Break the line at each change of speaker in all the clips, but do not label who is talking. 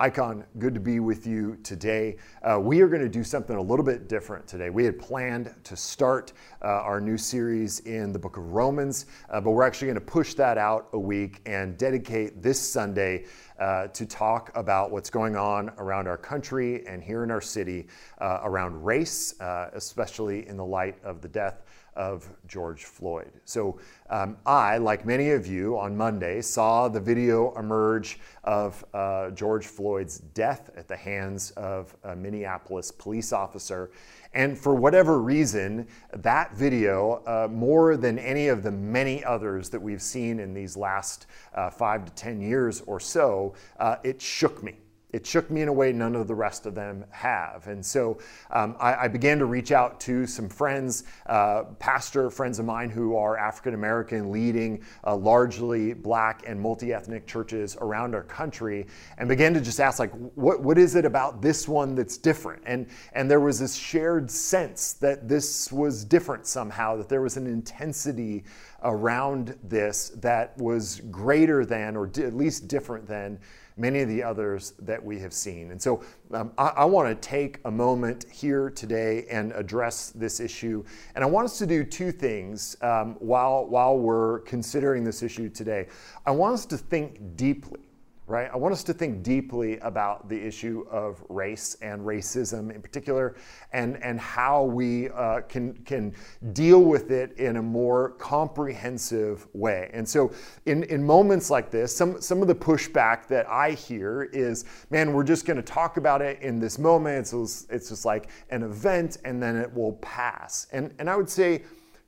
Icon, good to be with you today. Uh, we are going to do something a little bit different today. We had planned to start uh, our new series in the book of Romans, uh, but we're actually going to push that out a week and dedicate this Sunday uh, to talk about what's going on around our country and here in our city uh, around race, uh, especially in the light of the death of George Floyd. So um, I, like many of you, on Monday saw the video emerge of uh, George Floyd's death at the hands of a Minneapolis police officer. And for whatever reason, that video, uh, more than any of the many others that we've seen in these last uh, five to 10 years or so, uh, it shook me it shook me in a way none of the rest of them have. And so um, I, I, began to reach out to some friends, uh, pastor friends of mine who are African American, leading uh, largely black and multi ethnic churches around our country, and began to just ask, like, what, what is it about this one that's different? And, and there was this shared sense that this was different somehow, that there was an intensity around this that was greater than, or at least different than, many of the others that we have seen. And so um, I, I want to take a moment here today and address this issue. And I want us to do two things um, while, while we're considering this issue today. I want us to think deeply right? I want us to think deeply about the issue of race and racism in particular, and, and how we uh, can, can deal with it in a more comprehensive way. And so, in, in moments like this, some, some of the pushback that I hear is man, we're just going to talk about it in this moment. It's, it's just like an event, and then it will pass. And, and I would say,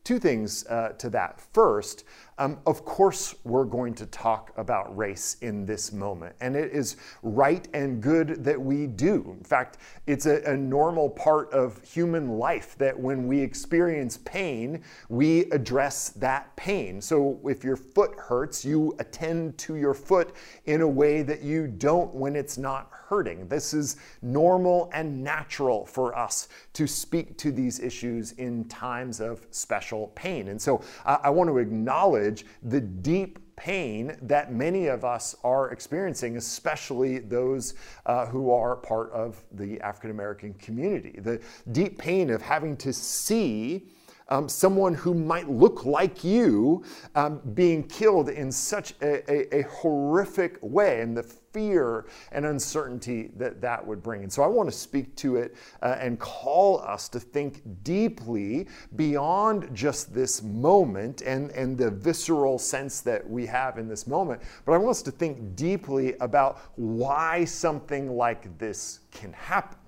two things uh, to that. First, um, of course, we're going to talk about race in this moment, and it is right and good that we do. In fact, it's a, a normal part of human life that when we experience pain, we address that pain. So if your foot hurts, you attend to your foot in a way that you don't when it's not hurting. This is normal and natural for us to speak to these issues in times of special pain. And so uh, I want to acknowledge acknowledge the deep pain that many of us are experiencing, especially those uh, who are part of the African American community. The deep pain of having to see um, someone who might look like you um, being killed in such a, a, a horrific way, and the fear and uncertainty that that would bring. And so I want to speak to it uh, and call us to think deeply beyond just this moment and, and the visceral sense that we have in this moment, but I want us to think deeply about why something like this can happen.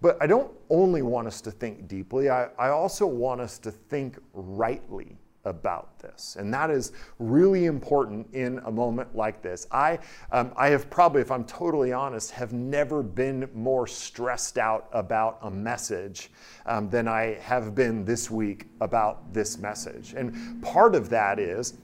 But I don't only want us to think deeply, I, I also want us to think rightly about this. And that is really important in a moment like this. I, um, I have probably, if I'm totally honest, have never been more stressed out about a message um, than I have been this week about this message. And part of that is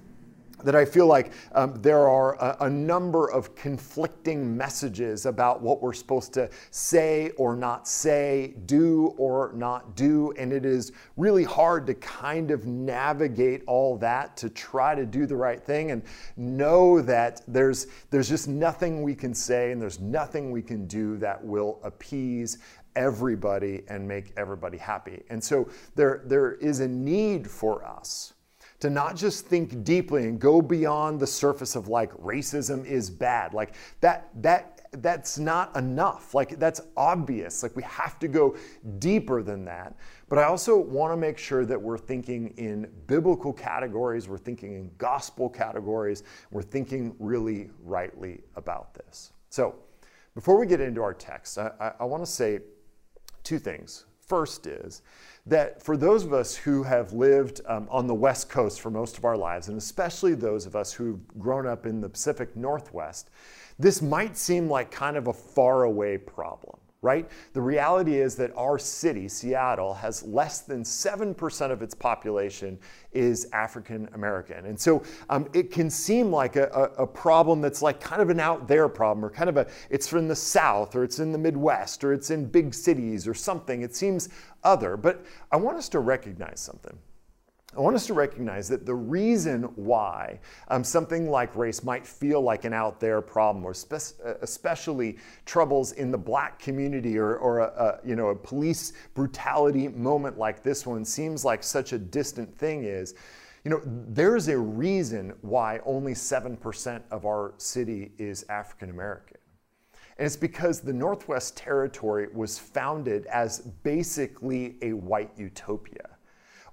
that I feel like um, there are a, a, number of conflicting messages about what we're supposed to say or not say, do or not do. And it is really hard to kind of navigate all that to try to do the right thing and know that there's, there's just nothing we can say and there's nothing we can do that will appease everybody and make everybody happy. And so there, there is a need for us to not just think deeply and go beyond the surface of like racism is bad. Like that that that's not enough. Like that's obvious. Like we have to go deeper than that. But I also want to make sure that we're thinking in biblical categories, we're thinking in gospel categories, we're thinking really rightly about this. So, before we get into our text, I, I, I want to say two things. First is that for those of us who have lived um, on the West Coast for most of our lives, and especially those of us who've grown up in the Pacific Northwest, this might seem like kind of a faraway problem right? The reality is that our city, Seattle, has less than 7% of its population is African American. And so um, it can seem like a, a, a, problem that's like kind of an out there problem or kind of a, it's from the South or it's in the Midwest or it's in big cities or something. It seems other. But I want us to recognize something. I want us to recognize that the reason why um, something like race might feel like an out there problem, or spe- uh, especially troubles in the black community, or, or a, a, you know a police brutality moment like this one seems like such a distant thing, is you know there's a reason why only seven percent of our city is African American. And it's because the Northwest Territory was founded as basically a white utopia.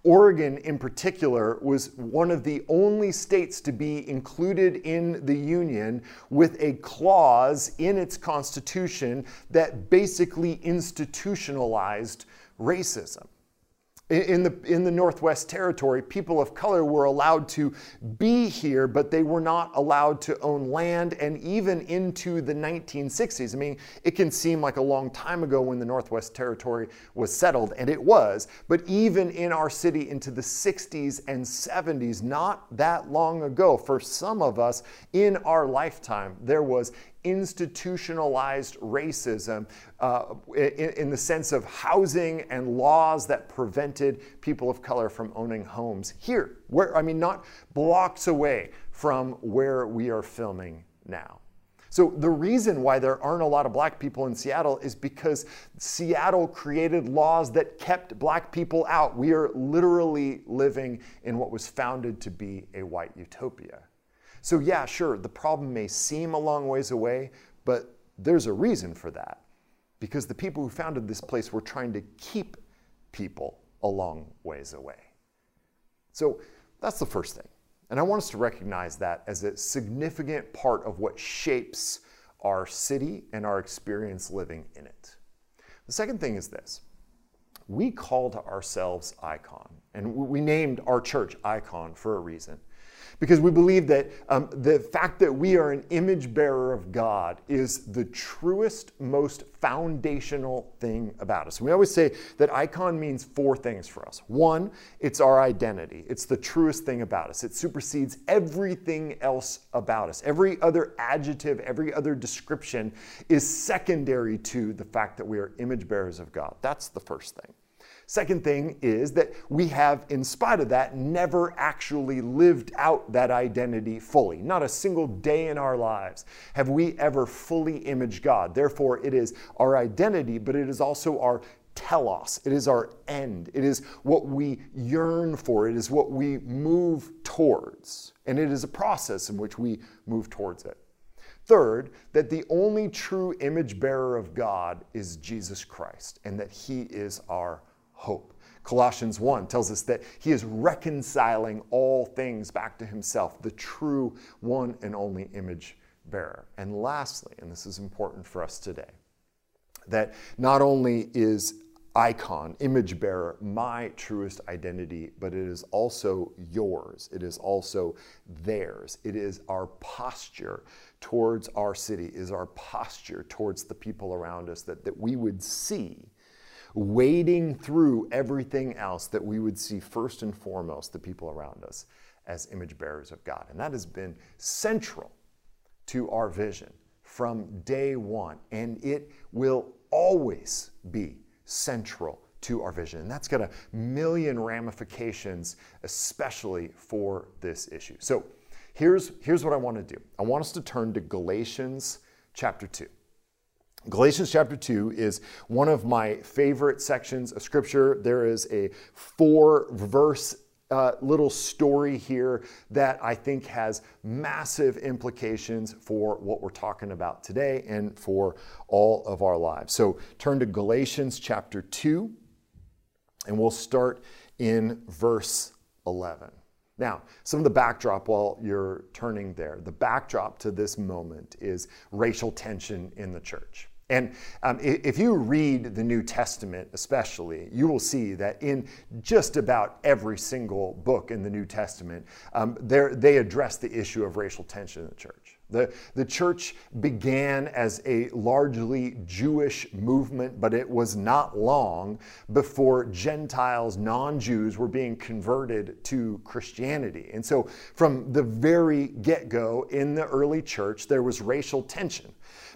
Oregon, in particular, was one of the only states to be included in the Union with a clause in its constitution that basically institutionalized racism in the, in the Northwest Territory, people of color were allowed to be here, but they were not allowed to own land. And even into the 1960s, I mean, it can seem like a long time ago when the Northwest Territory was settled, and it was, but even in our city into the 60s and 70s, not that long ago, for some of us in our lifetime, there was institutionalized racism uh, in, in, the sense of housing and laws that prevented people of color from owning homes here, where, I mean, not blocks away from where we are filming now. So, the reason why there aren't a lot of black people in Seattle is because Seattle created laws that kept black people out. We are literally living in what was founded to be a white utopia. So, yeah, sure, the problem may seem a long ways away, but there's a reason for that. Because the people who founded this place were trying to keep people a long ways away. So, that's the first thing. And I want us to recognize that as a significant part of what shapes our city and our experience living in it. The second thing is this we call to ourselves Icon, and we named our church Icon for a reason because we believe that um, the fact that we are an image bearer of God is the truest, most foundational thing about us. We always say that icon means four things for us. One, it's our identity, it's the truest thing about us, it supersedes everything else about us. Every other adjective, every other description is secondary to the fact that we are image bearers of God. That's the first thing. Second thing is that we have, in spite of that, never actually lived out that identity fully. Not a single day in our lives have we ever fully imaged God. Therefore, it is our identity, but it is also our telos. It is our end. It is what we yearn for. It is what we move towards. And it is a process in which we move towards it. Third, that the only true image bearer of God is Jesus Christ and that he is our hope. Colossians 1 tells us that he is reconciling all things back to himself, the true one and only image bearer. And lastly, and this is important for us today, that not only is icon, image bearer, my truest identity, but it is also yours. It is also theirs. It is our posture towards our city, is our posture towards the people around us that, that we would see wading through everything else that we would see first and foremost the people around us as image bearers of God. And that has been central to our vision from day one, and it will always be central to our vision. And that's got a million ramifications, especially for this issue. So here's, here's what I want to do I want us to turn to Galatians chapter 2. Galatians chapter 2 is one of my favorite sections of scripture. There is a four verse uh, little story here that I think has massive implications for what we're talking about today and for all of our lives. So turn to Galatians chapter 2, and we'll start in verse 11. Now, some of the backdrop while you're turning there, the backdrop to this moment is racial tension in the church. And um, if you read the New Testament, especially, you will see that in just about every single book in the New Testament, um, they address the issue of racial tension in the church. The, the church began as a largely Jewish movement, but it was not long before Gentiles, non Jews, were being converted to Christianity. And so, from the very get go in the early church, there was racial tension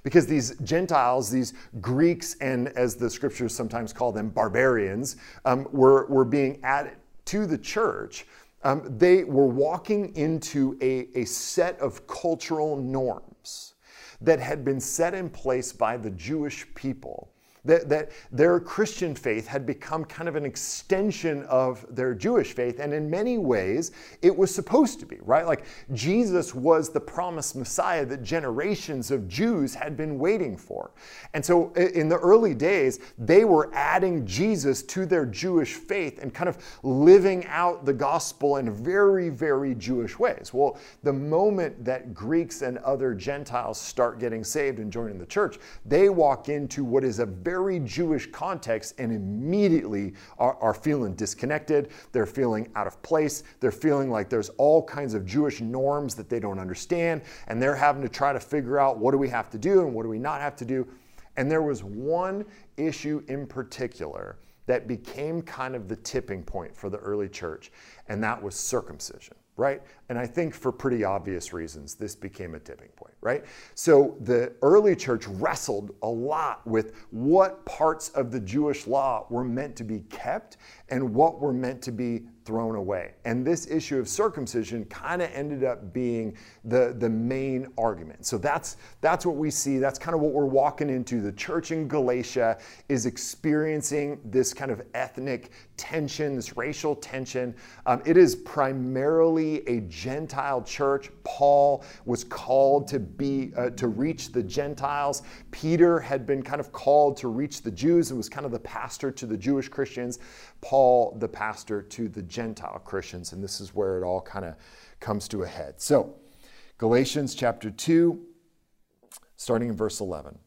because these Gentiles, these Greeks, and as the scriptures sometimes call them, barbarians, um, were, were being added to the church um, they were walking into a, a set of cultural norms that had been set in place by the Jewish people that, that their Christian faith had become kind of an extension of their Jewish faith. And in many ways, it was supposed to be, right? Like Jesus was the promised Messiah that generations of Jews had been waiting for. And so in the early days, they were adding Jesus to their Jewish faith and kind of living out the gospel in very, very Jewish ways. Well, the moment that Greeks and other Gentiles start getting saved and joining the church, they walk into what is a very very Jewish context and immediately are, are feeling disconnected. They're feeling out of place. They're feeling like there's all kinds of Jewish norms that they don't understand. And they're having to try to figure out what do we have to do and what do we not have to do. And there was one issue in particular that became kind of the tipping point for the early church, and that was circumcision right? And I think for pretty obvious reasons, this became a tipping point, right? So the early church wrestled a lot with what parts of the Jewish law were meant to be kept and what were meant to be thrown away. And this issue of circumcision kind of ended up being the, the main argument. So that's, that's what we see. That's kind of what we're walking into. The church in Galatia is experiencing this kind of ethnic tension, this racial tension. Um, it is primarily a Gentile church. Paul was called to be uh, to reach the Gentiles. Peter had been kind of called to reach the Jews and was kind of the pastor to the Jewish Christians. Paul, the pastor to the Gentile Christians, and this is where it all kind of comes to a head. So, Galatians chapter 2, starting in verse 11. It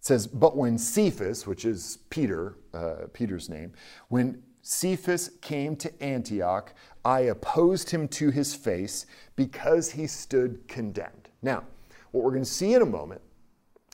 says, But when Cephas, which is Peter, uh, Peter's name, when Cephas came to Antioch, I opposed him to his face because he stood condemned. Now, what we're going to see in a moment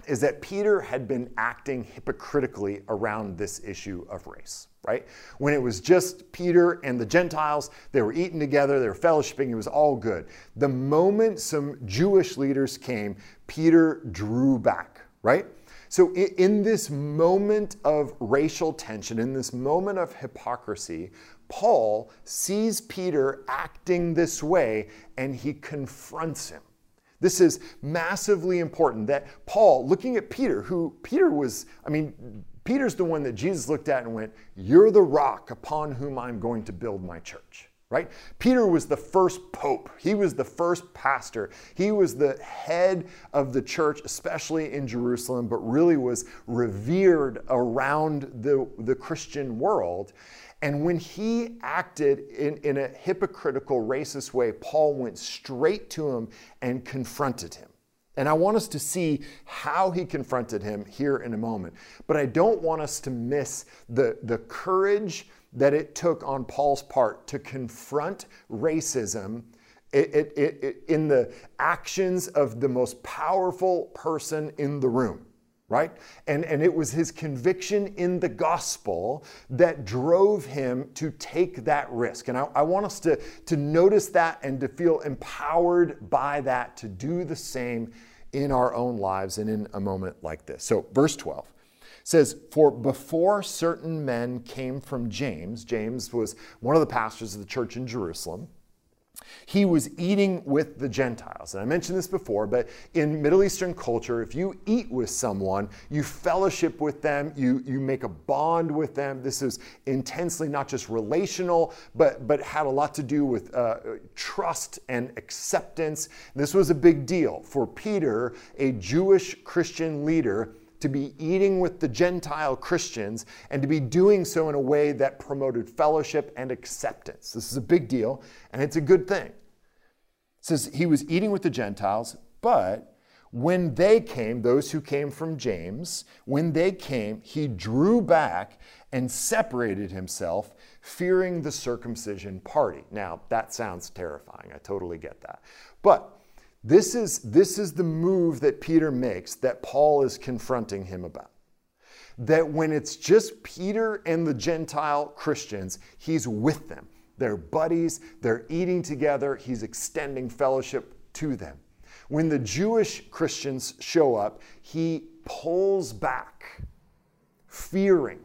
is that Peter had been acting hypocritically around this issue of race, right? When it was just Peter and the Gentiles, they were eating together, they were fellowshipping, it was all good. The moment some Jewish leaders came, Peter drew back, right? So, in this moment of racial tension, in this moment of hypocrisy, Paul sees Peter acting this way and he confronts him. This is massively important that Paul, looking at Peter, who Peter was, I mean, Peter's the one that Jesus looked at and went, You're the rock upon whom I'm going to build my church right? Peter was the first pope. He was the first pastor. He was the head of the church, especially in Jerusalem, but really was revered around the, the Christian world. And when he acted in, in a hypocritical, racist way, Paul went straight to him and confronted him. And I want us to see how he confronted him here in a moment. But I don't want us to miss the, the courage that it took on Paul's part to confront racism it, it, it, in the actions of the most powerful person in the room right? And, and it was his conviction in the gospel that drove him to take that risk. And I, I, want us to, to notice that and to feel empowered by that to do the same in our own lives and in a moment like this. So, verse 12 says, For before certain men came from James, James was one of the pastors of the church in Jerusalem. He was eating with the Gentiles. And I mentioned this before, but in Middle Eastern culture, if you eat with someone, you fellowship with them, you, you make a bond with them. This is intensely not just relational, but, but had a lot to do with uh, trust and acceptance. This was a big deal for Peter, a Jewish Christian leader to be eating with the Gentile Christians and to be doing so in a way that promoted fellowship and acceptance. This is a big deal, and it's a good thing. It says he was eating with the Gentiles, but when they came, those who came from James, when they came, he drew back and separated himself, fearing the circumcision party. Now, that sounds terrifying. I totally get that. But this is, this is the move that Peter makes that Paul is confronting him about. That when it's just Peter and the Gentile Christians, he's with them. They're buddies, they're eating together, he's extending fellowship to them. When the Jewish Christians show up, he pulls back, fearing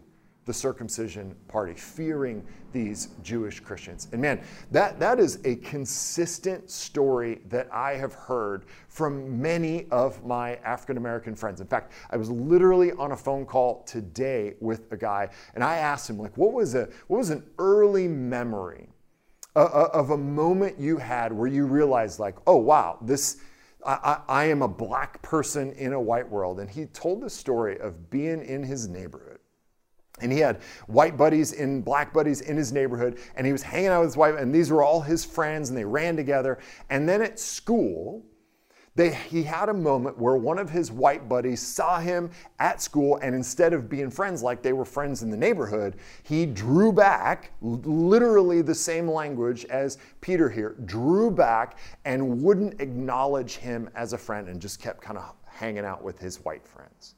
the circumcision party, fearing these Jewish Christians. And man, that, that is a consistent story that I have heard from many of my African American friends. In fact, I was literally on a phone call today with a guy, and I asked him, like, what was, a, what was an early memory uh, uh, of a moment you had where you realized, like, oh, wow, this. I, I, am a black person in a white world. And he told the story of being in his neighborhood and he had white buddies and black buddies in his neighborhood, and he was hanging out with his wife, and these were all his friends, and they ran together. And then at school, they, he had a moment where one of his white buddies saw him at school, and instead of being friends like they were friends in the neighborhood, he drew back, literally the same language as Peter here, drew back and wouldn't acknowledge him as a friend and just kept kind of hanging out with his white friends.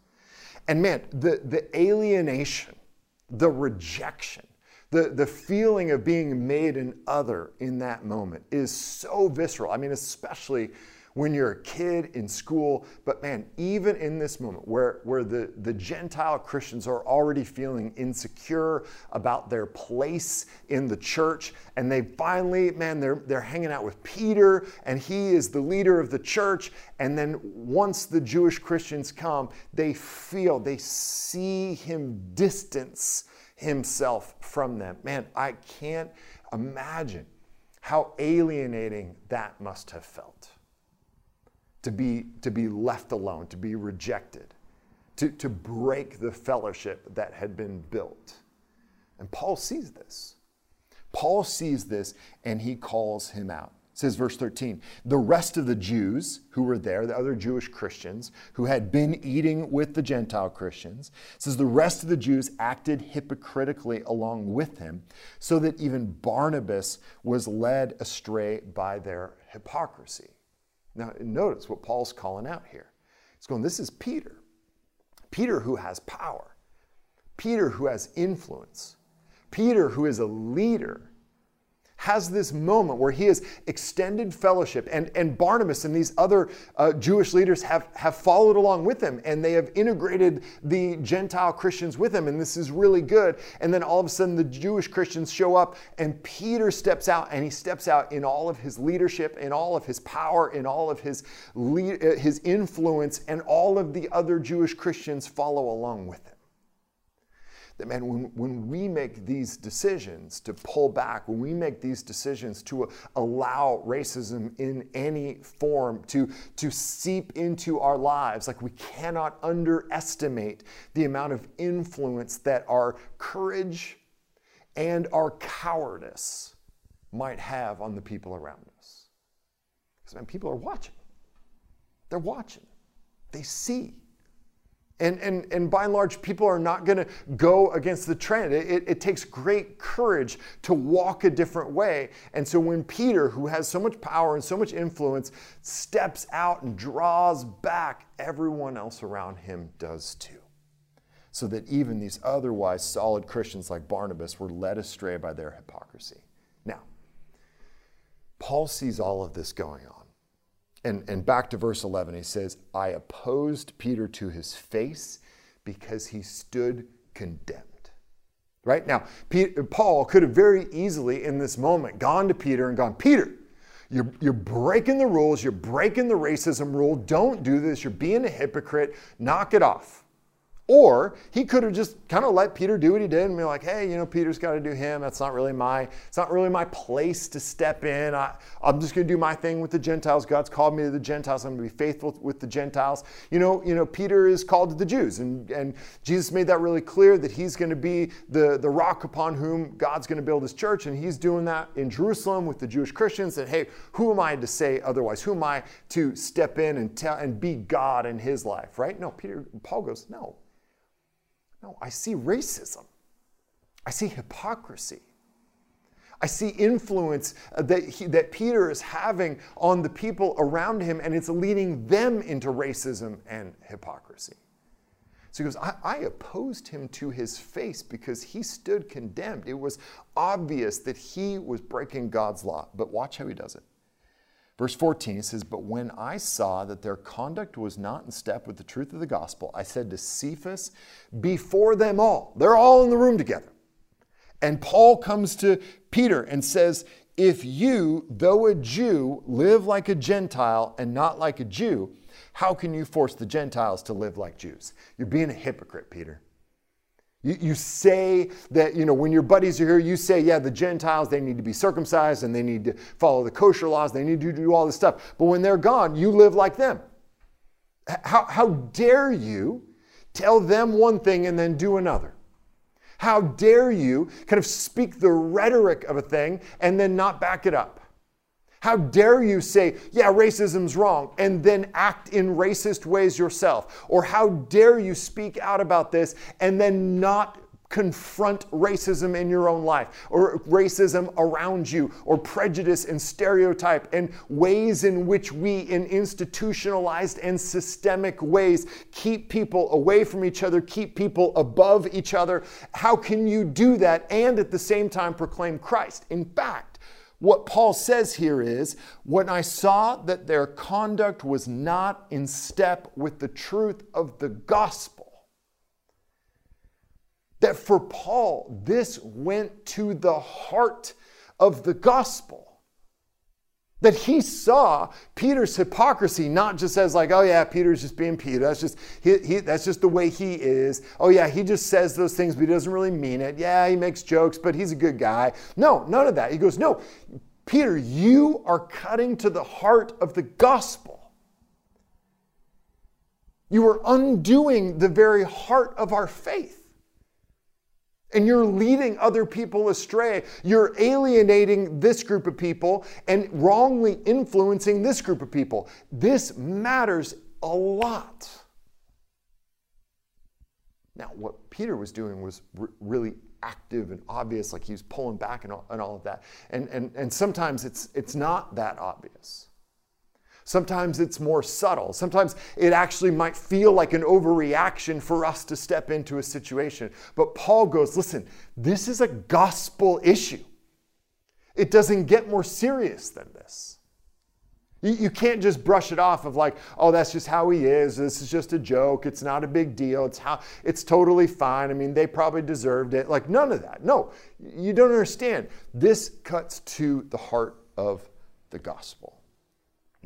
And man, the, the alienation the rejection, the, the feeling of being made an other in that moment is so visceral. I mean, especially when you're a kid in school, but man, even in this moment where, where the, the Gentile Christians are already feeling insecure about their place in the church, and they finally, man, they're, they're hanging out with Peter, and he is the leader of the church. And then once the Jewish Christians come, they feel, they see him distance himself from them. Man, I can't imagine how alienating that must have felt to be, to be left alone, to be rejected, to, to break the fellowship that had been built. And Paul sees this. Paul sees this and he calls him out. It says verse 13, the rest of the Jews who were there, the other Jewish Christians who had been eating with the Gentile Christians, says the rest of the Jews acted hypocritically along with him, so that even Barnabas was led astray by their hypocrisy. Now, notice what Paul's calling out here. He's going, This is Peter. Peter who has power, Peter who has influence, Peter who is a leader has this moment where he has extended fellowship, and, and Barnabas and these other uh, Jewish leaders have, have followed along with him, and they have integrated the Gentile Christians with him, and this is really good. And then all of a sudden, the Jewish Christians show up, and Peter steps out, and he steps out in all of his leadership, in all of his power, in all of his, le- uh, his influence, and all of the other Jewish Christians follow along with him that man, when, when we make these decisions to pull back, when we make these decisions to allow racism in any form to, to seep into our lives, like we cannot underestimate the amount of influence that our courage and our cowardice might have on the people around us. Because man, people are watching. They're watching. They see. And, and, and by and large, people are not going to go against the trend. It, it, it, takes great courage to walk a different way. And so when Peter, who has so much power and so much influence, steps out and draws back, everyone else around him does too. So that even these otherwise solid Christians like Barnabas were led astray by their hypocrisy. Now, Paul sees all of this going on. And, and back to verse 11, he says, I opposed Peter to his face because he stood condemned. Right? Now, Peter, Paul could have very easily in this moment gone to Peter and gone, Peter, you're, you're breaking the rules, you're breaking the racism rule, don't do this, you're being a hypocrite, knock it off. Or he could have just kind of let Peter do what he did and be like, hey, you know, Peter's got to do him. That's not really my, it's not really my place to step in. I, I'm just going to do my thing with the Gentiles. God's called me to the Gentiles. I'm going to be faithful with the Gentiles. You know, you know, Peter is called to the Jews. And, and Jesus made that really clear that he's going to be the, the rock upon whom God's going to build his church. And he's doing that in Jerusalem with the Jewish Christians. And hey, who am I to say otherwise? Who am I to step in and tell and be God in his life, right? No, Peter, Paul goes, no. No, I see racism. I see hypocrisy. I see influence uh, that, he, that Peter is having on the people around him, and it's leading them into racism and hypocrisy. So he goes, I, I, opposed him to his face because he stood condemned. It was obvious that he was breaking God's law. But watch how he does it. Verse 14 says, But when I saw that their conduct was not in step with the truth of the gospel, I said to Cephas, before them all, they're all in the room together. And Paul comes to Peter and says, If you, though a Jew, live like a Gentile and not like a Jew, how can you force the Gentiles to live like Jews? You're being a hypocrite, Peter. You, say that, you know, when your buddies are here, you say, yeah, the Gentiles, they need to be circumcised and they need to follow the kosher laws, they need to do all this stuff. But when they're gone, you live like them. How, how dare you tell them one thing and then do another? How dare you kind of speak the rhetoric of a thing and then not back it up? How dare you say, yeah, racism's wrong, and then act in racist ways yourself? Or how dare you speak out about this and then not confront racism in your own life, or racism around you, or prejudice and stereotype, and ways in which we, in institutionalized and systemic ways, keep people away from each other, keep people above each other. How can you do that and at the same time proclaim Christ? In fact, what Paul says here is when I saw that their conduct was not in step with the truth of the gospel, that for Paul, this went to the heart of the gospel. That he saw Peter's hypocrisy not just as like, oh yeah, Peter's just being Peter. That's just he, he, that's just the way he is. Oh yeah, he just says those things, but he doesn't really mean it. Yeah, he makes jokes, but he's a good guy. No, none of that. He goes, no, Peter, you are cutting to the heart of the gospel. You are undoing the very heart of our faith and you're leading other people astray. You're alienating this group of people and wrongly influencing this group of people. This matters a lot. Now, what Peter was doing was r- really active and obvious, like he was pulling back and all, and all of that. And, and, and sometimes it's, it's not that obvious. Sometimes it's more subtle. Sometimes it actually might feel like an overreaction for us to step into a situation. But Paul goes, listen, this is a gospel issue. It doesn't get more serious than this. You, can't just brush it off of like, oh, that's just how he is. This is just a joke. It's not a big deal. It's how it's totally fine. I mean, they probably deserved it. Like none of that. No, you don't understand. This cuts to the heart of the gospel.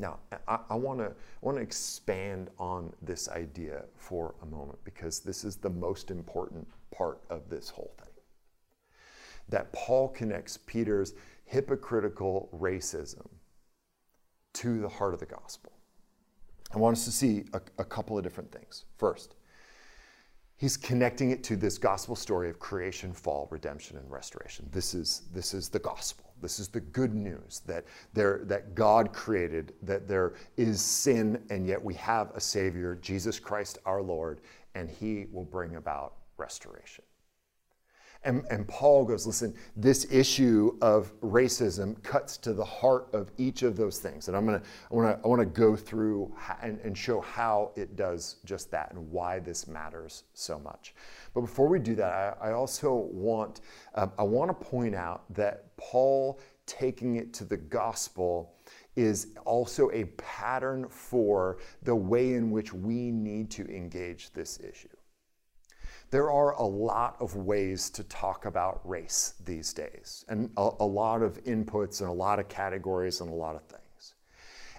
Now, I, I want to expand on this idea for a moment because this is the most important part of this whole thing. That Paul connects Peter's hypocritical racism to the heart of the gospel. I want us to see a, a couple of different things. First, he's connecting it to this gospel story of creation, fall, redemption, and restoration. This is, this is the gospel. This is the good news that, there, that God created, that there is sin, and yet we have a Savior, Jesus Christ our Lord, and He will bring about restoration. And, and Paul goes, listen, this issue of racism cuts to the heart of each of those things. And I'm gonna, I wanna, I wanna go through and, and show how it does just that and why this matters so much. But before we do that, I, I also want, um, I wanna point out that Paul taking it to the gospel is also a pattern for the way in which we need to engage this issue. There are a lot of ways to talk about race these days, and a, a, lot of inputs and a lot of categories and a lot of things.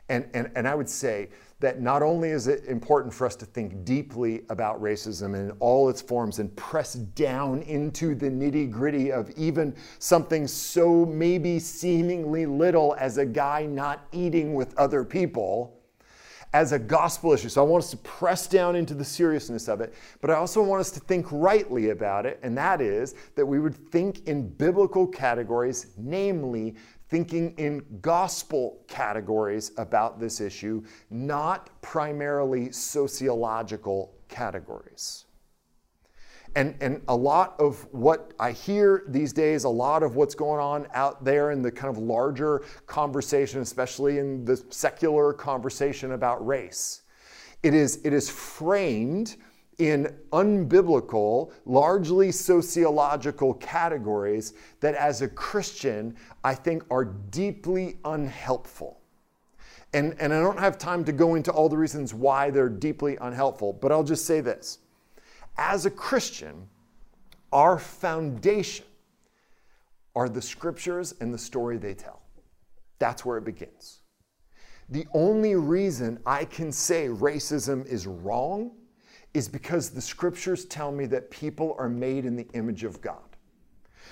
And, and, and I would say that not only is it important for us to think deeply about racism in all its forms and press down into the nitty gritty of even something so maybe seemingly little as a guy not eating with other people as a gospel issue. So I want us to press down into the seriousness of it, but I also want us to think rightly about it, and that is that we would think in biblical categories, namely thinking in gospel categories about this issue, not primarily sociological categories. And, and a lot of what I hear these days, a lot of what's going on out there in the kind of larger conversation, especially in the secular conversation about race, it is, it is framed in unbiblical, largely sociological categories that as a Christian, I think are deeply unhelpful. And, and I don't have time to go into all the reasons why they're deeply unhelpful, but I'll just say this. As a Christian, our foundation are the scriptures and the story they tell. That's where it begins. The only reason I can say racism is wrong is because the scriptures tell me that people are made in the image of God.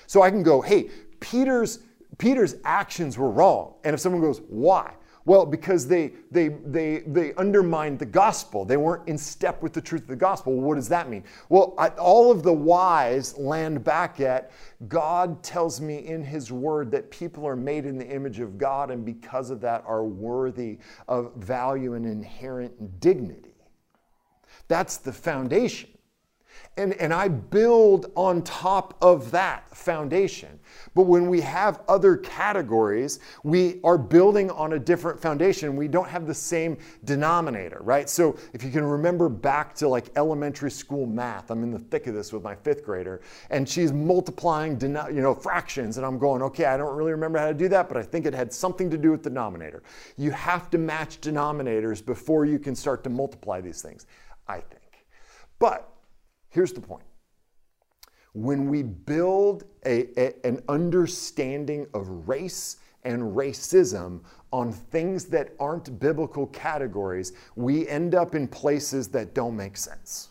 So I can go, hey, Peter's Peter's actions were wrong. And if someone goes, why? Well, because they, they, they, they undermined the gospel. They weren't in step with the truth of the gospel. What does that mean? Well, I, all of the whys land back at God tells me in His Word that people are made in the image of God and because of that are worthy of value and inherent dignity. That's the foundation. And, and I build on top of that foundation. But when we have other categories, we are building on a different foundation. We don't have the same denominator, right? So if you can remember back to like elementary school math, I'm in the thick of this with my fifth grader, and she's multiplying, you know, fractions, and I'm going, okay, I don't really remember how to do that, but I think it had something to do with denominator. You have to match denominators before you can start to multiply these things, I think. But here's the point when we build a, a, an understanding of race and racism on things that aren't biblical categories, we end up in places that don't make sense.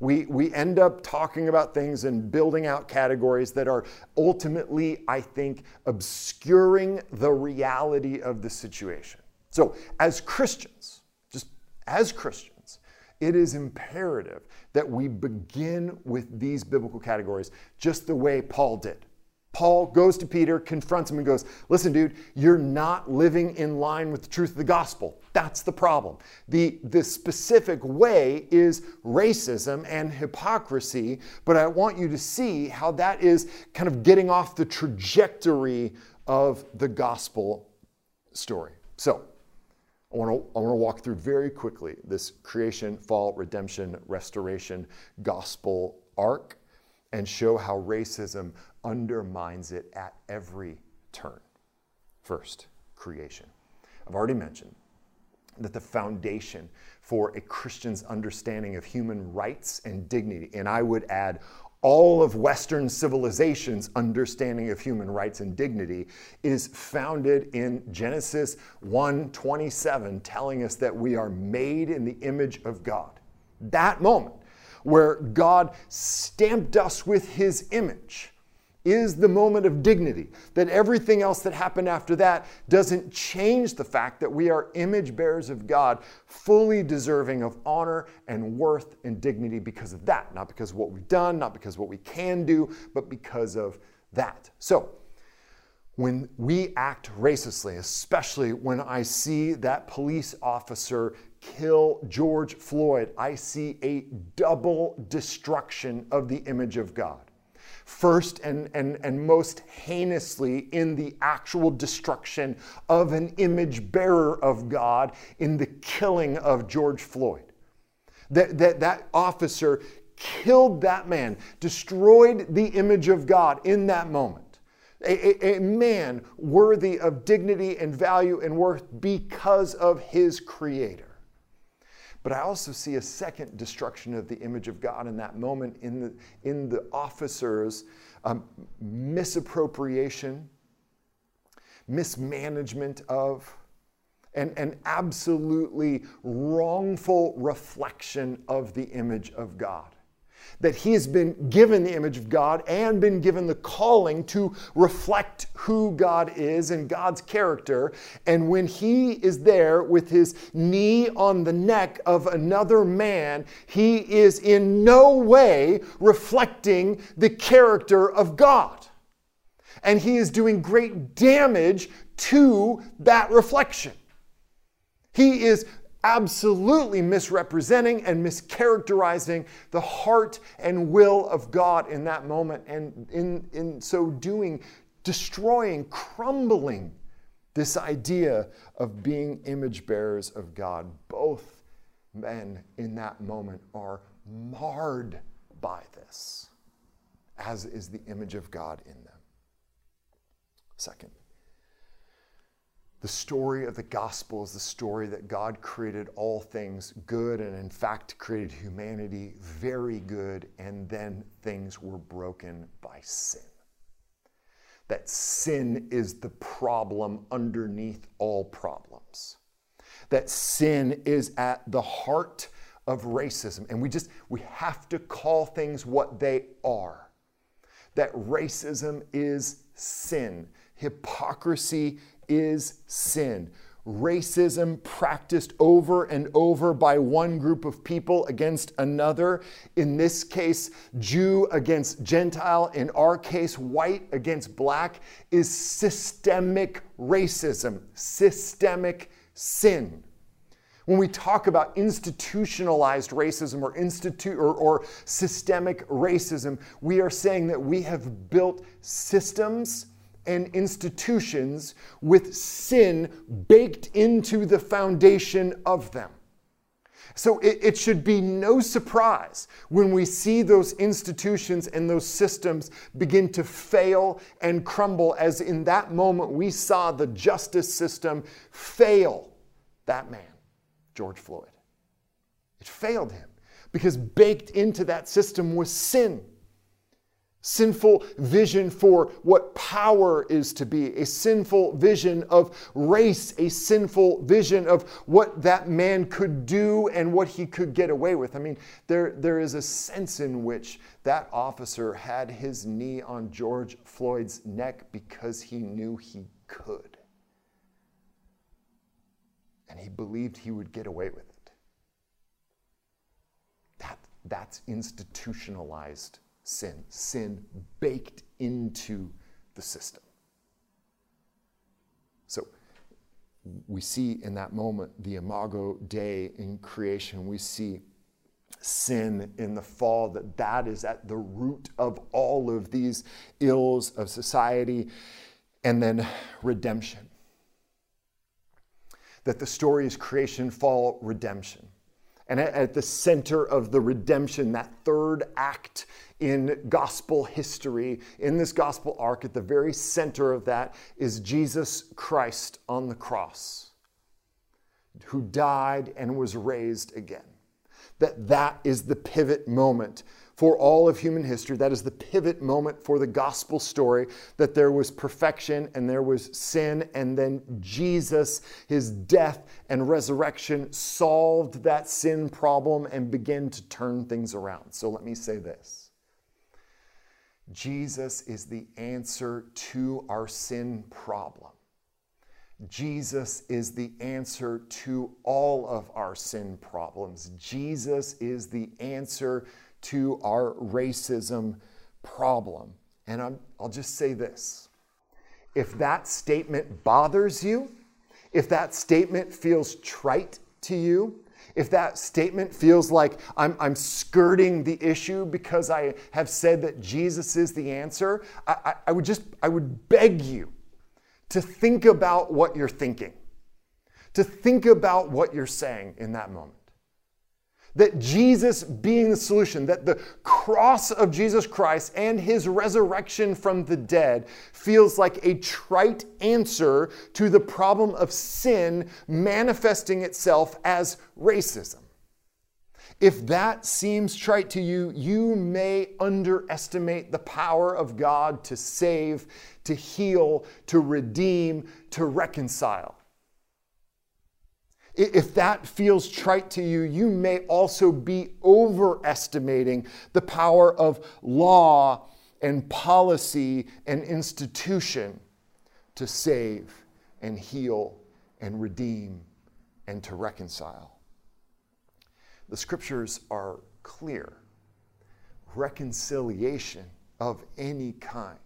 We, we end up talking about things and building out categories that are ultimately, I think, obscuring the reality of the situation. So, as Christians, just as Christians, it is imperative that we begin with these biblical categories just the way Paul did. Paul goes to Peter, confronts him, and goes, Listen, dude, you're not living in line with the truth of the gospel. That's the problem. The, the specific way is racism and hypocrisy, but I want you to see how that is kind of getting off the trajectory of the gospel story. So, I want, to, I want to walk through very quickly this creation, fall, redemption, restoration gospel arc and show how racism undermines it at every turn. First, creation. I've already mentioned that the foundation for a Christian's understanding of human rights and dignity, and I would add all of Western civilization's understanding of human rights and dignity is founded in Genesis 1:27 telling us that we are made in the image of God. That moment where God stamped us with his image is the moment of dignity. That everything else that happened after that doesn't change the fact that we are image bearers of God, fully deserving of honor and worth and dignity because of that. Not because of what we've done, not because of what we can do, but because of that. So, when we act racistly, especially when I see that police officer kill George Floyd, I see a double destruction of the image of God first and, and, and most heinously in the actual destruction of an image bearer of God in the killing of George Floyd. That, that, that officer killed that man, destroyed the image of God in that moment. A, a, a, man worthy of dignity and value and worth because of his creator. But I also see a second destruction of the image of God in that moment in the, in the officers' um, misappropriation, mismanagement of, and, and absolutely wrongful reflection of the image of God that he has been given the image of God and been given the calling to reflect who God is and God's character. And when he is there with his knee on the neck of another man, he is in no way reflecting the character of God. And he is doing great damage to that reflection. He is absolutely misrepresenting and mischaracterizing the heart and will of God in that moment, and in, in so doing, destroying, crumbling this idea of being image bearers of God. Both men in that moment are marred by this, as is the image of God in them. Second, The story of the gospel is the story that God created all things good and, in fact, created humanity very good, and then things were broken by sin. That sin is the problem underneath all problems. That sin is at the heart of racism. And we just, we have to call things what they are. That racism is sin, hypocrisy is sin. Racism practiced over and over by one group of people against another. In this case, Jew against Gentile. In our case, white against black, is systemic racism, systemic sin. When we talk about institutionalized racism or, institute, or, or systemic racism, we are saying that we have built systems and institutions with sin baked into the foundation of them. So it, it, should be no surprise when we see those institutions and those systems begin to fail and crumble, as in that moment we saw the justice system fail that man, George Floyd. It failed him because baked into that system was sin sinful vision for what power is to be, a sinful vision of race, a sinful vision of what that man could do and what he could get away with. I mean, there, there is a sense in which that officer had his knee on George Floyd's neck because he knew he could. And he believed he would get away with it. That, that's institutionalized sin, sin baked into the system. So we see in that moment the imago Dei in creation. We see sin in the fall that that is at the root of all of these ills of society and then redemption that the story is creation fall redemption and at, the center of the redemption that third act in gospel history, in this gospel arc, at the very center of that is Jesus Christ on the cross, who died and was raised again. That that is the pivot moment for all of human history. That is the pivot moment for the gospel story that there was perfection and there was sin, and then Jesus, his death and resurrection, solved that sin problem and began to turn things around. So let me say this Jesus is the answer to our sin problem. Jesus is the answer to all of our sin problems. Jesus is the answer to our racism problem. And i will just say this if that statement bothers you, if that statement feels trite to you, if that statement feels like I'm, I'm skirting the issue because I have said that Jesus is the answer, I, I, I would just, I would beg you to think about what you're thinking, to think about what you're saying in that moment that Jesus being the solution, that the cross of Jesus Christ and his resurrection from the dead feels like a trite answer to the problem of sin manifesting itself as racism. If that seems trite to you, you may underestimate the power of God to save, to heal, to redeem, to reconcile. If that feels trite to you, you may also be overestimating the power of law and policy and institution to save and heal and redeem and to reconcile. The scriptures are clear. Reconciliation of any kind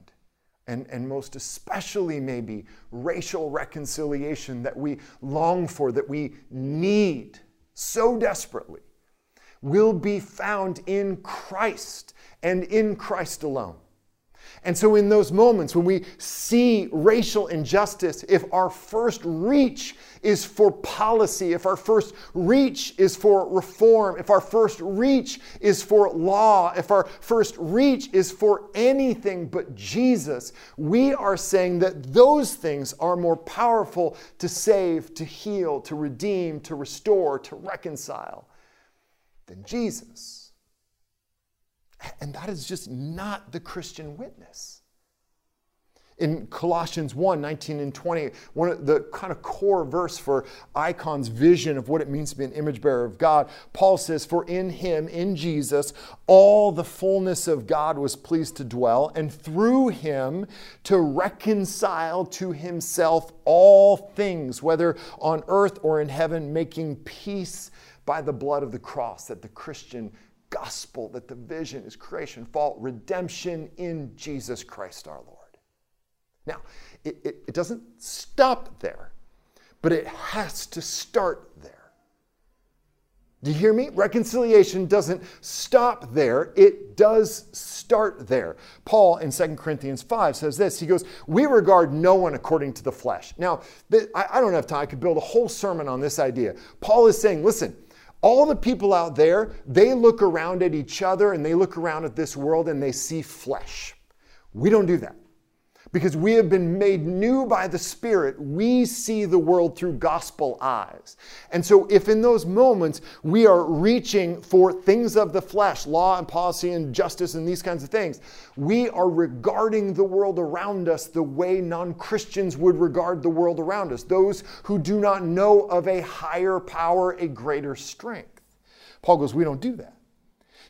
and, and most especially maybe racial reconciliation that we long for, that we need so desperately, will be found in Christ and in Christ alone. And so, in those moments when we see racial injustice, if our first reach is for policy, if our first reach is for reform, if our first reach is for law, if our first reach is for anything but Jesus, we are saying that those things are more powerful to save, to heal, to redeem, to restore, to reconcile than Jesus. And that is just not the Christian witness. In Colossians 1 19 and 20, one of the kind of core verse for Icon's vision of what it means to be an image bearer of God, Paul says, For in him, in Jesus, all the fullness of God was pleased to dwell, and through him to reconcile to himself all things, whether on earth or in heaven, making peace by the blood of the cross, that the Christian gospel that the vision is creation, fall, redemption in Jesus Christ our Lord. Now, it, it, it, doesn't stop there, but it has to start there. Do you hear me? Reconciliation doesn't stop there, it does start there. Paul in 2 Corinthians 5 says this He goes, We regard no one according to the flesh. Now, I don't have time, I could build a whole sermon on this idea. Paul is saying, Listen, all the people out there, they look around at each other and they look around at this world and they see flesh. We don't do that. Because we have been made new by the Spirit, we see the world through gospel eyes. And so, if in those moments we are reaching for things of the flesh, law and policy and justice and these kinds of things, we are regarding the world around us the way non Christians would regard the world around us, those who do not know of a higher power, a greater strength. Paul goes, We don't do that.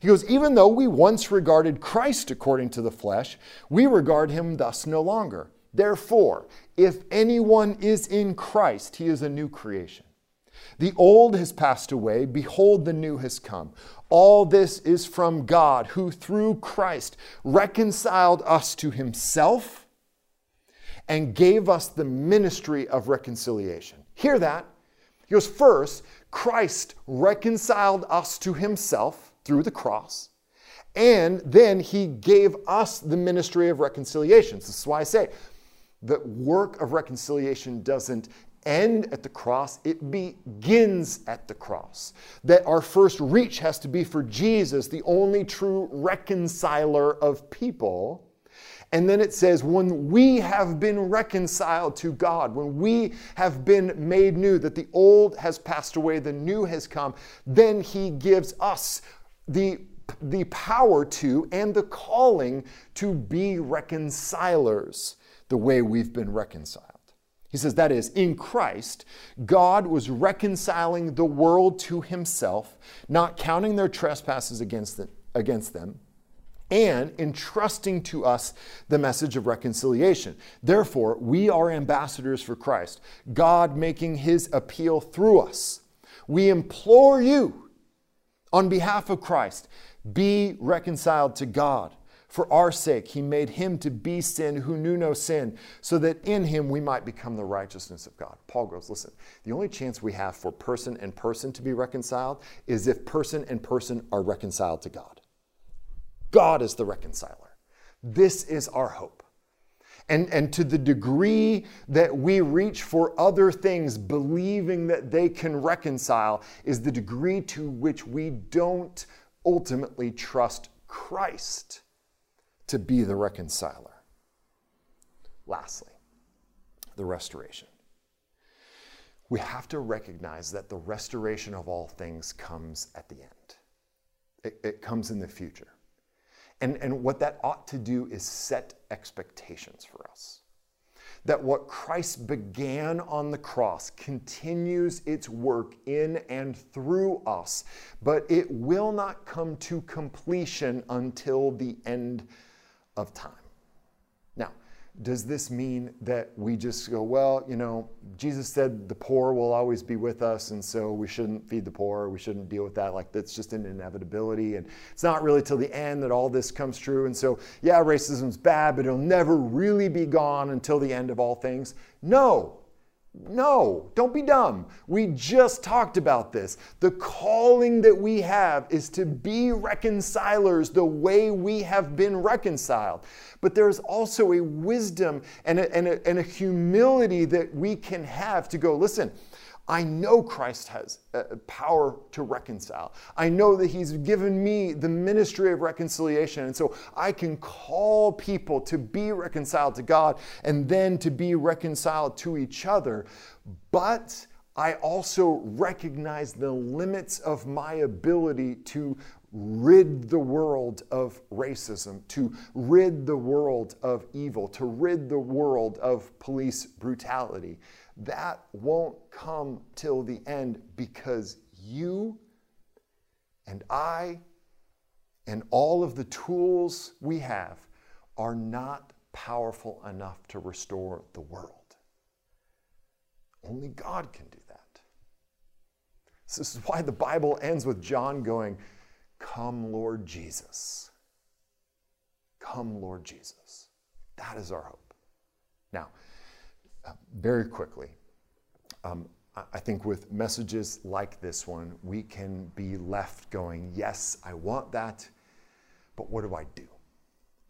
He goes, even though we once regarded Christ according to the flesh, we regard him thus no longer. Therefore, if anyone is in Christ, he is a new creation. The old has passed away, behold, the new has come. All this is from God, who through Christ reconciled us to himself and gave us the ministry of reconciliation. Hear that? He goes, First, Christ reconciled us to himself through the cross. And then he gave us the ministry of reconciliation. This is why I say the work of reconciliation doesn't end at the cross, it begins at the cross. That our first reach has to be for Jesus, the only true reconciler of people. And then it says, when we have been reconciled to God, when we have been made new, that the old has passed away, the new has come, then He gives us the, the power to and the calling to be reconcilers the way we've been reconciled. He says that is, in Christ, God was reconciling the world to himself, not counting their trespasses against, the, against them, and entrusting to us the message of reconciliation. Therefore, we are ambassadors for Christ, God making his appeal through us. We implore you on behalf of Christ, be reconciled to God. For our sake, he made him to be sin who knew no sin, so that in him we might become the righteousness of God. Paul goes, listen, the only chance we have for person and person to be reconciled is if person and person are reconciled to God. God is the reconciler. This is our hope. And, and to the degree that we reach for other things, believing that they can reconcile, is the degree to which we don't ultimately trust Christ to be the reconciler. Lastly, the restoration. We have to recognize that the restoration of all things comes at the end, it, it comes in the future. And, and what that ought to do is set expectations for us. That what Christ began on the cross continues its work in and through us, but it will not come to completion until the end of time. Does this mean that we just go, well, you know, Jesus said the poor will always be with us, and so we shouldn't feed the poor, we shouldn't deal with that. Like, that's just an inevitability. And it's not really till the end that all this comes true. And so, yeah, racism's bad, but it'll never really be gone until the end of all things. No, No, don't be dumb. We just talked about this. The calling that we have is to be reconcilers the way we have been reconciled. But there's also a wisdom and a, and a, and a humility that we can have to go, listen, I know Christ has uh, power to reconcile. I know that He's given me the ministry of reconciliation. And so I can call people to be reconciled to God and then to be reconciled to each other. But I also recognize the limits of my ability to rid the world of racism, to rid the world of evil, to rid the world of police brutality that won't come till the end because you and I and all of the tools we have are not powerful enough to restore the world. Only God can do that. This is why the Bible ends with John going, Come, Lord Jesus. Come, Lord Jesus. That is our hope. Now, very quickly, um, I think with messages like this one, we can be left going, Yes, I want that, but what do I do?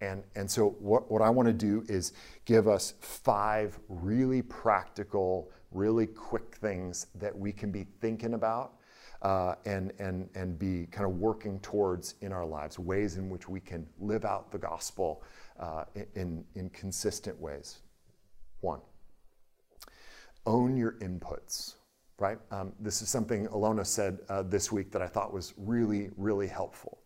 And, and so, what, what I want to do is give us five really practical, really quick things that we can be thinking about uh, and, and, and be kind of working towards in our lives, ways in which we can live out the gospel uh, in, in consistent ways. One, own your inputs, right? Um, this is something Alona said uh, this week that I thought was really, really helpful.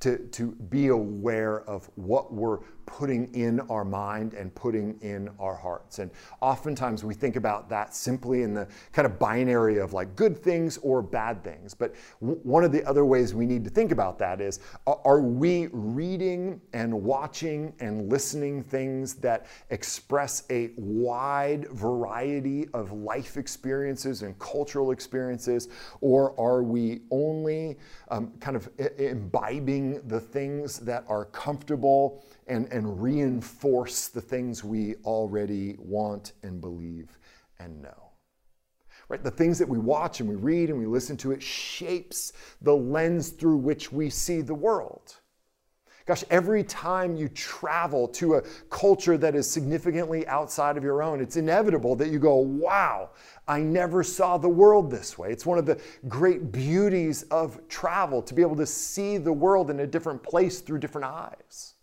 To, to be aware of what we're putting in our mind and putting in our hearts. And oftentimes we think about that simply in the kind of binary of like good things or bad things. But w- one of the other ways we need to think about that is are we reading and watching and listening things that express a wide variety of life experiences and cultural experiences? Or are we only um, kind of imbibing the things that are comfortable? And, and reinforce the things we already want and believe and know. Right? The things that we watch and we read and we listen to, it shapes the lens through which we see the world. Gosh, every time you travel to a culture that is significantly outside of your own, it's inevitable that you go, wow, I never saw the world this way. It's one of the great beauties of travel to be able to see the world in a different place through different eyes.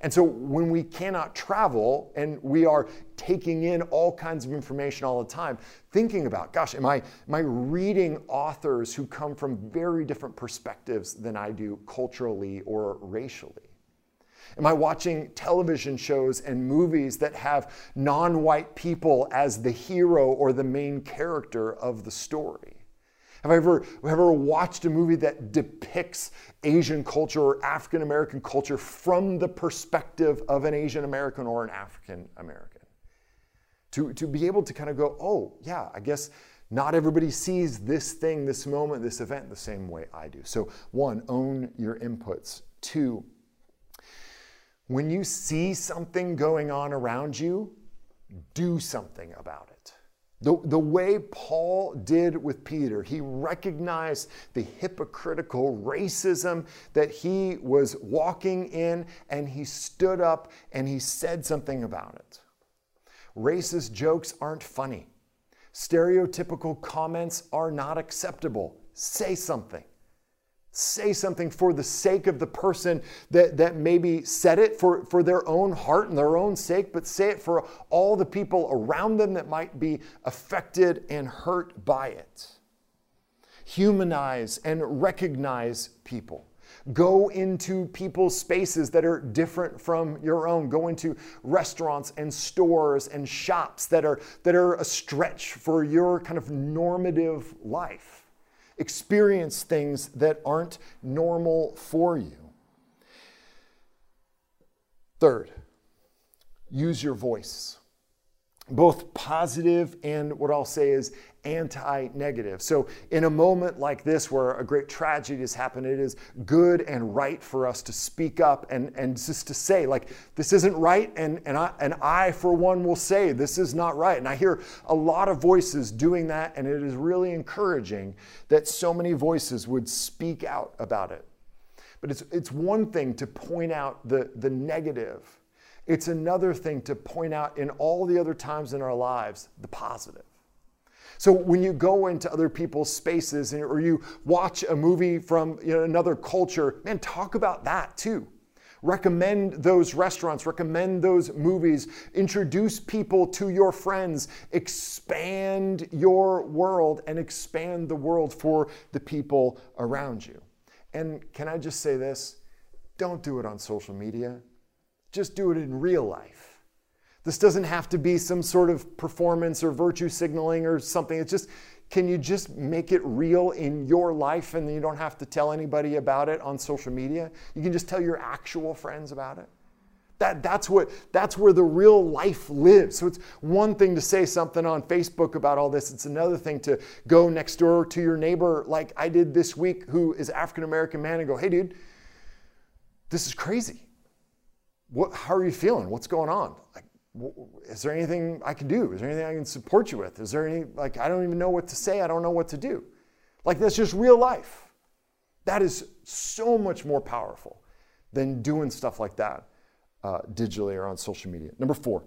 And so when we cannot travel and we are taking in all kinds of information all the time, thinking about, gosh, am I, am I reading authors who come from very different perspectives than I do culturally or racially? Am I watching television shows and movies that have non white people as the hero or the main character of the story? Have I ever, ever watched a movie that depicts Asian culture or African American culture from the perspective of an Asian American or an African American? To, to be able to kind of go, oh, yeah, I guess not everybody sees this thing, this moment, this event the same way I do. So, one, own your inputs. Two, when you see something going on around you, do something about it. The, the way Paul did with Peter, he recognized the hypocritical racism that he was walking in, and he stood up and he said something about it. Racist jokes aren't funny, stereotypical comments are not acceptable. Say something. Say something for the sake of the person that, that maybe said it for, for their own heart and their own sake, but say it for all the people around them that might be affected and hurt by it. Humanize and recognize people. Go into people's spaces that are different from your own. Go into restaurants and stores and shops that are, that are a stretch for your kind of normative life experience things that aren't normal for you. Third, use your voice. Both positive and what I'll say is anti negative. So, in a moment like this where a great tragedy has happened, it is good and right for us to speak up and, and just to say, like, this isn't right. And, and, I, and I, for one, will say, this is not right. And I hear a lot of voices doing that, and it is really encouraging that so many voices would speak out about it. But it's, it's one thing to point out the, the negative it's another thing to point out in all the other times in our lives the positive. So when you go into other people's spaces or you watch a movie from you know, another culture, man, talk about that too. Recommend those restaurants, recommend those movies, introduce people to your friends, expand your world and expand the world for the people around you. And can I just say this? Don't do it on social media. Just do it in real life. This doesn't have to be some sort of performance or virtue signaling or something. It's just, can you just make it real in your life and you don't have to tell anybody about it on social media? You can just tell your actual friends about it. That, that's, what, that's where the real life lives. So it's one thing to say something on Facebook about all this. It's another thing to go next door to your neighbor, like I did this week, who is African American man, and go, hey, dude, this is crazy what, how are you feeling? What's going on? Like, is there anything I can do? Is there anything I can support you with? Is there any, like, I don't even know what to say. I don't know what to do. Like, that's just real life. That is so much more powerful than doing stuff like that uh, digitally or on social media. Number four.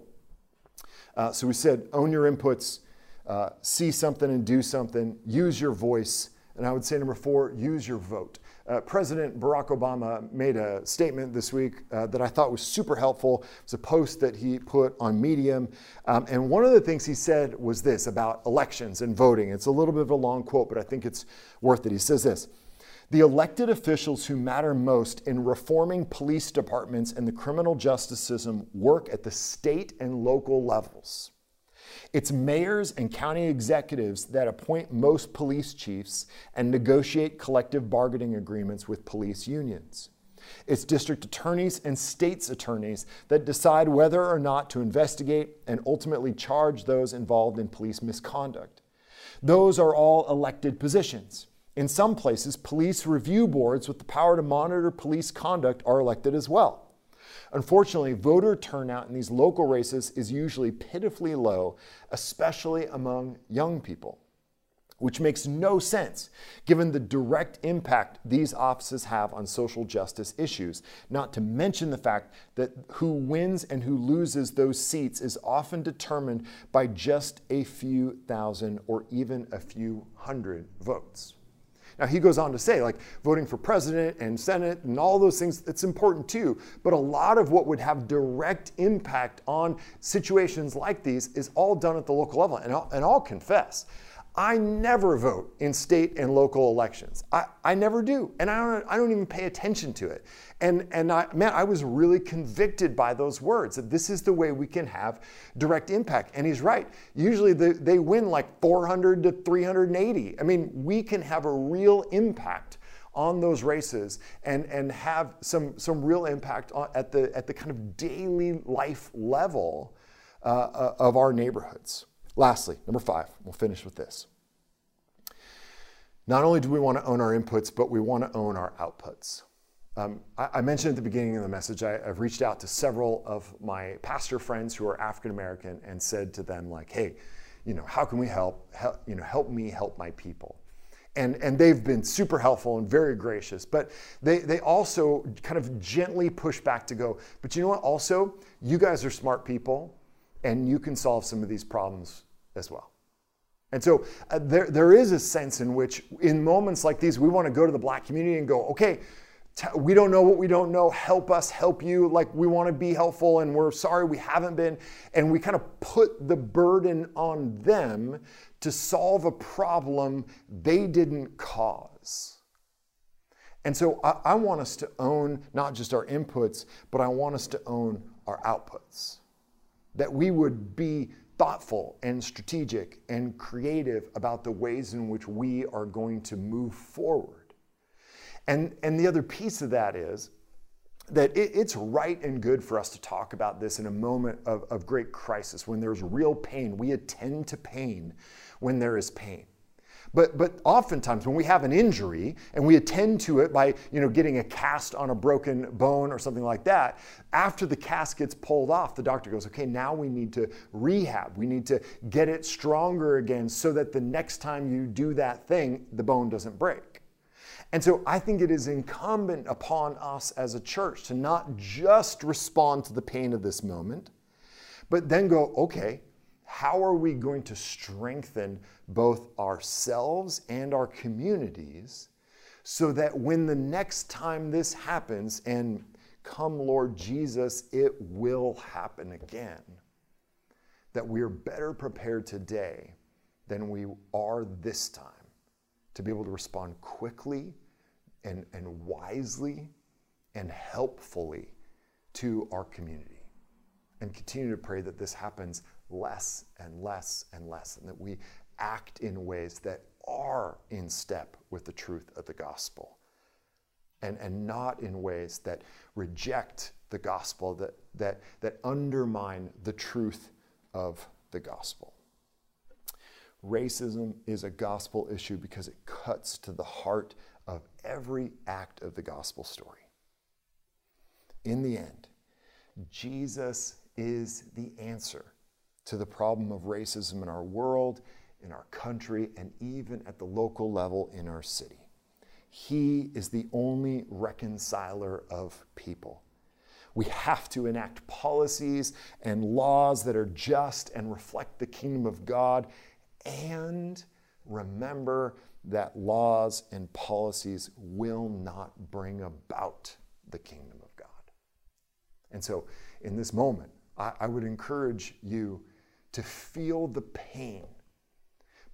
Uh, so we said own your inputs, uh, see something and do something, use your voice. And I would say number four, use your vote. Uh, President Barack Obama made a statement this week uh, that I thought was super helpful. It's a post that he put on Medium. Um, and one of the things he said was this about elections and voting. It's a little bit of a long quote, but I think it's worth it. He says this The elected officials who matter most in reforming police departments and the criminal justice system work at the state and local levels. It's mayors and county executives that appoint most police chiefs and negotiate collective bargaining agreements with police unions. It's district attorneys and state's attorneys that decide whether or not to investigate and ultimately charge those involved in police misconduct. Those are all elected positions. In some places, police review boards with the power to monitor police conduct are elected as well. Unfortunately, voter turnout in these local races is usually pitifully low, especially among young people, which makes no sense given the direct impact these offices have on social justice issues, not to mention the fact that who wins and who loses those seats is often determined by just a few thousand or even a few hundred votes. Now, he goes on to say, like, voting for president and senate and all those things, it's important too. But a lot of what would have direct impact on situations like these is all done at the local level. And I'll, and I'll confess, I never vote in state and local elections. I, I never do. And I don't, I don't even pay attention to it. And, and I, man, I was really convicted by those words that this is the way we can have direct impact. And he's right. Usually they, they win like 400 to 380. I mean, we can have a real impact on those races and, and have some, some real impact on, at, the, at the kind of daily life level uh, uh of our neighborhoods. Lastly, number five, we'll finish with this. Not only do we want to own our inputs, but we want to own our outputs. Um, I, I, mentioned at the beginning of the message, I, have reached out to several of my pastor friends who are African American and said to them, like, hey, you know, how can we help, help, you know, help me help my people? And, and they've been super helpful and very gracious, but they, they also kind of gently push back to go, but you know what? Also, you guys are smart people and you can solve some of these problems as well. And so uh, there, there is a sense in which, in moments like these, we want to go to the black community and go, okay, t- we don't know what we don't know. Help us help you. Like we want to be helpful and we're sorry we haven't been. And we kind of put the burden on them to solve a problem they didn't cause. And so I, I want us to own not just our inputs, but I want us to own our outputs that we would be thoughtful and strategic and creative about the ways in which we are going to move forward. And, and the other piece of that is that it, it's right and good for us to talk about this in a moment of, of great crisis when there's real pain. We attend to pain when there is pain. But, but oftentimes when we have an injury and we attend to it by you know, getting a cast on a broken bone or something like that, after the cast gets pulled off, the doctor goes, okay, now we need to rehab. We need to get it stronger again so that the next time you do that thing, the bone doesn't break. And so I think it is incumbent upon us as a church to not just respond to the pain of this moment, but then go, okay, how are we going to strengthen both ourselves and our communities so that when the next time this happens, and come Lord Jesus, it will happen again, that we are better prepared today than we are this time to be able to respond quickly and, and wisely and helpfully to our community. And continue to pray that this happens less and less and less, and that we act in ways that are in step with the truth of the gospel, and, and not in ways that reject the gospel, that, that, that undermine the truth of the gospel. Racism is a gospel issue because it cuts to the heart of every act of the gospel story. In the end, Jesus is the answer to the problem of racism in our world, in our country, and even at the local level in our city. He is the only reconciler of people. We have to enact policies and laws that are just and reflect the kingdom of God, and remember that laws and policies will not bring about the kingdom of God. And so, in this moment, I, I would encourage you to feel the pain,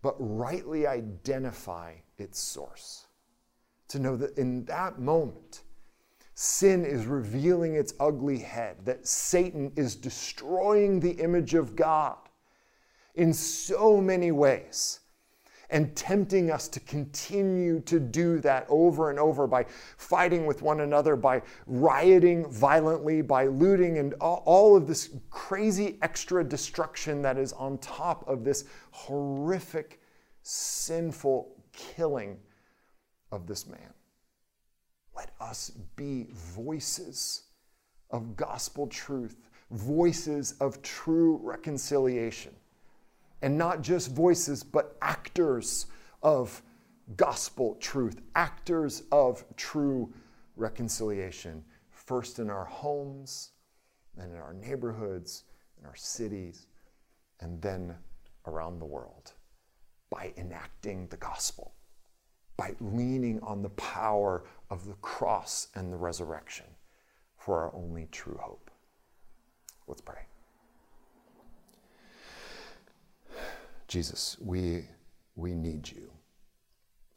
but rightly identify its source. To know that in that moment, sin is revealing its ugly head, that Satan is destroying the image of God in so many ways and tempting us to continue to do that over and over by fighting with one another, by rioting violently, by looting, and all of this crazy extra destruction that is on top of this horrific, sinful killing of this man. Let us be voices of gospel truth, voices of true reconciliation and not just voices, but actors of gospel truth, actors of true reconciliation, first in our homes, then in our neighborhoods, in our cities, and then around the world by enacting the gospel, by leaning on the power of the cross and the resurrection for our only true hope. Let's pray. Jesus, we, we need you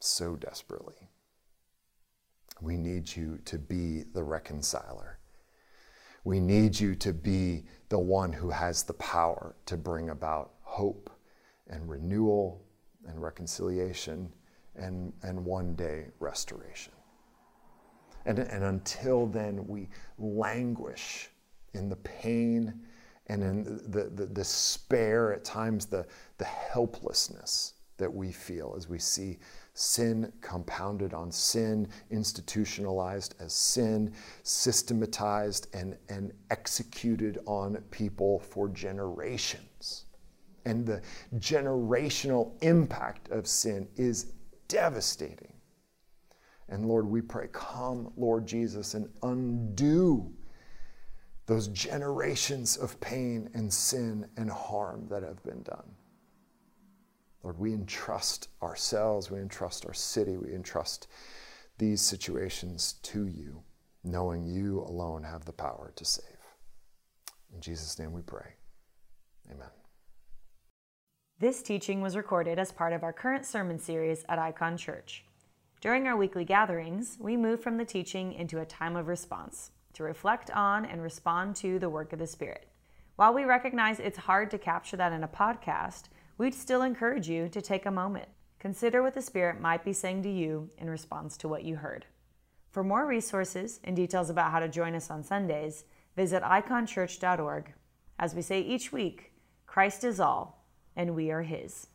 so desperately. We need you to be the reconciler. We need you to be the one who has the power to bring about hope and renewal and reconciliation and, and one day restoration. And, and until then, we languish in the pain and in the, the, despair, at times the, the helplessness that we feel as we see sin compounded on sin, institutionalized as sin, systematized and, and executed on people for generations. And the generational impact of sin is devastating. And Lord, we pray, come, Lord Jesus, and undo those generations of pain and sin and harm that have been done. Lord, we entrust ourselves, we entrust our city, we entrust these situations to you, knowing you alone have the power to save. In Jesus' name we pray. Amen.
This teaching was recorded as part of our current sermon series at Icon Church. During our weekly gatherings, we move from the teaching into a time of response to reflect on and respond to the work of the Spirit. While we recognize it's hard to capture that in a podcast, we'd still encourage you to take a moment. Consider what the Spirit might be saying to you in response to what you heard. For more resources and details about how to join us on Sundays, visit iconchurch.org. As we say each week, Christ is all, and we are His.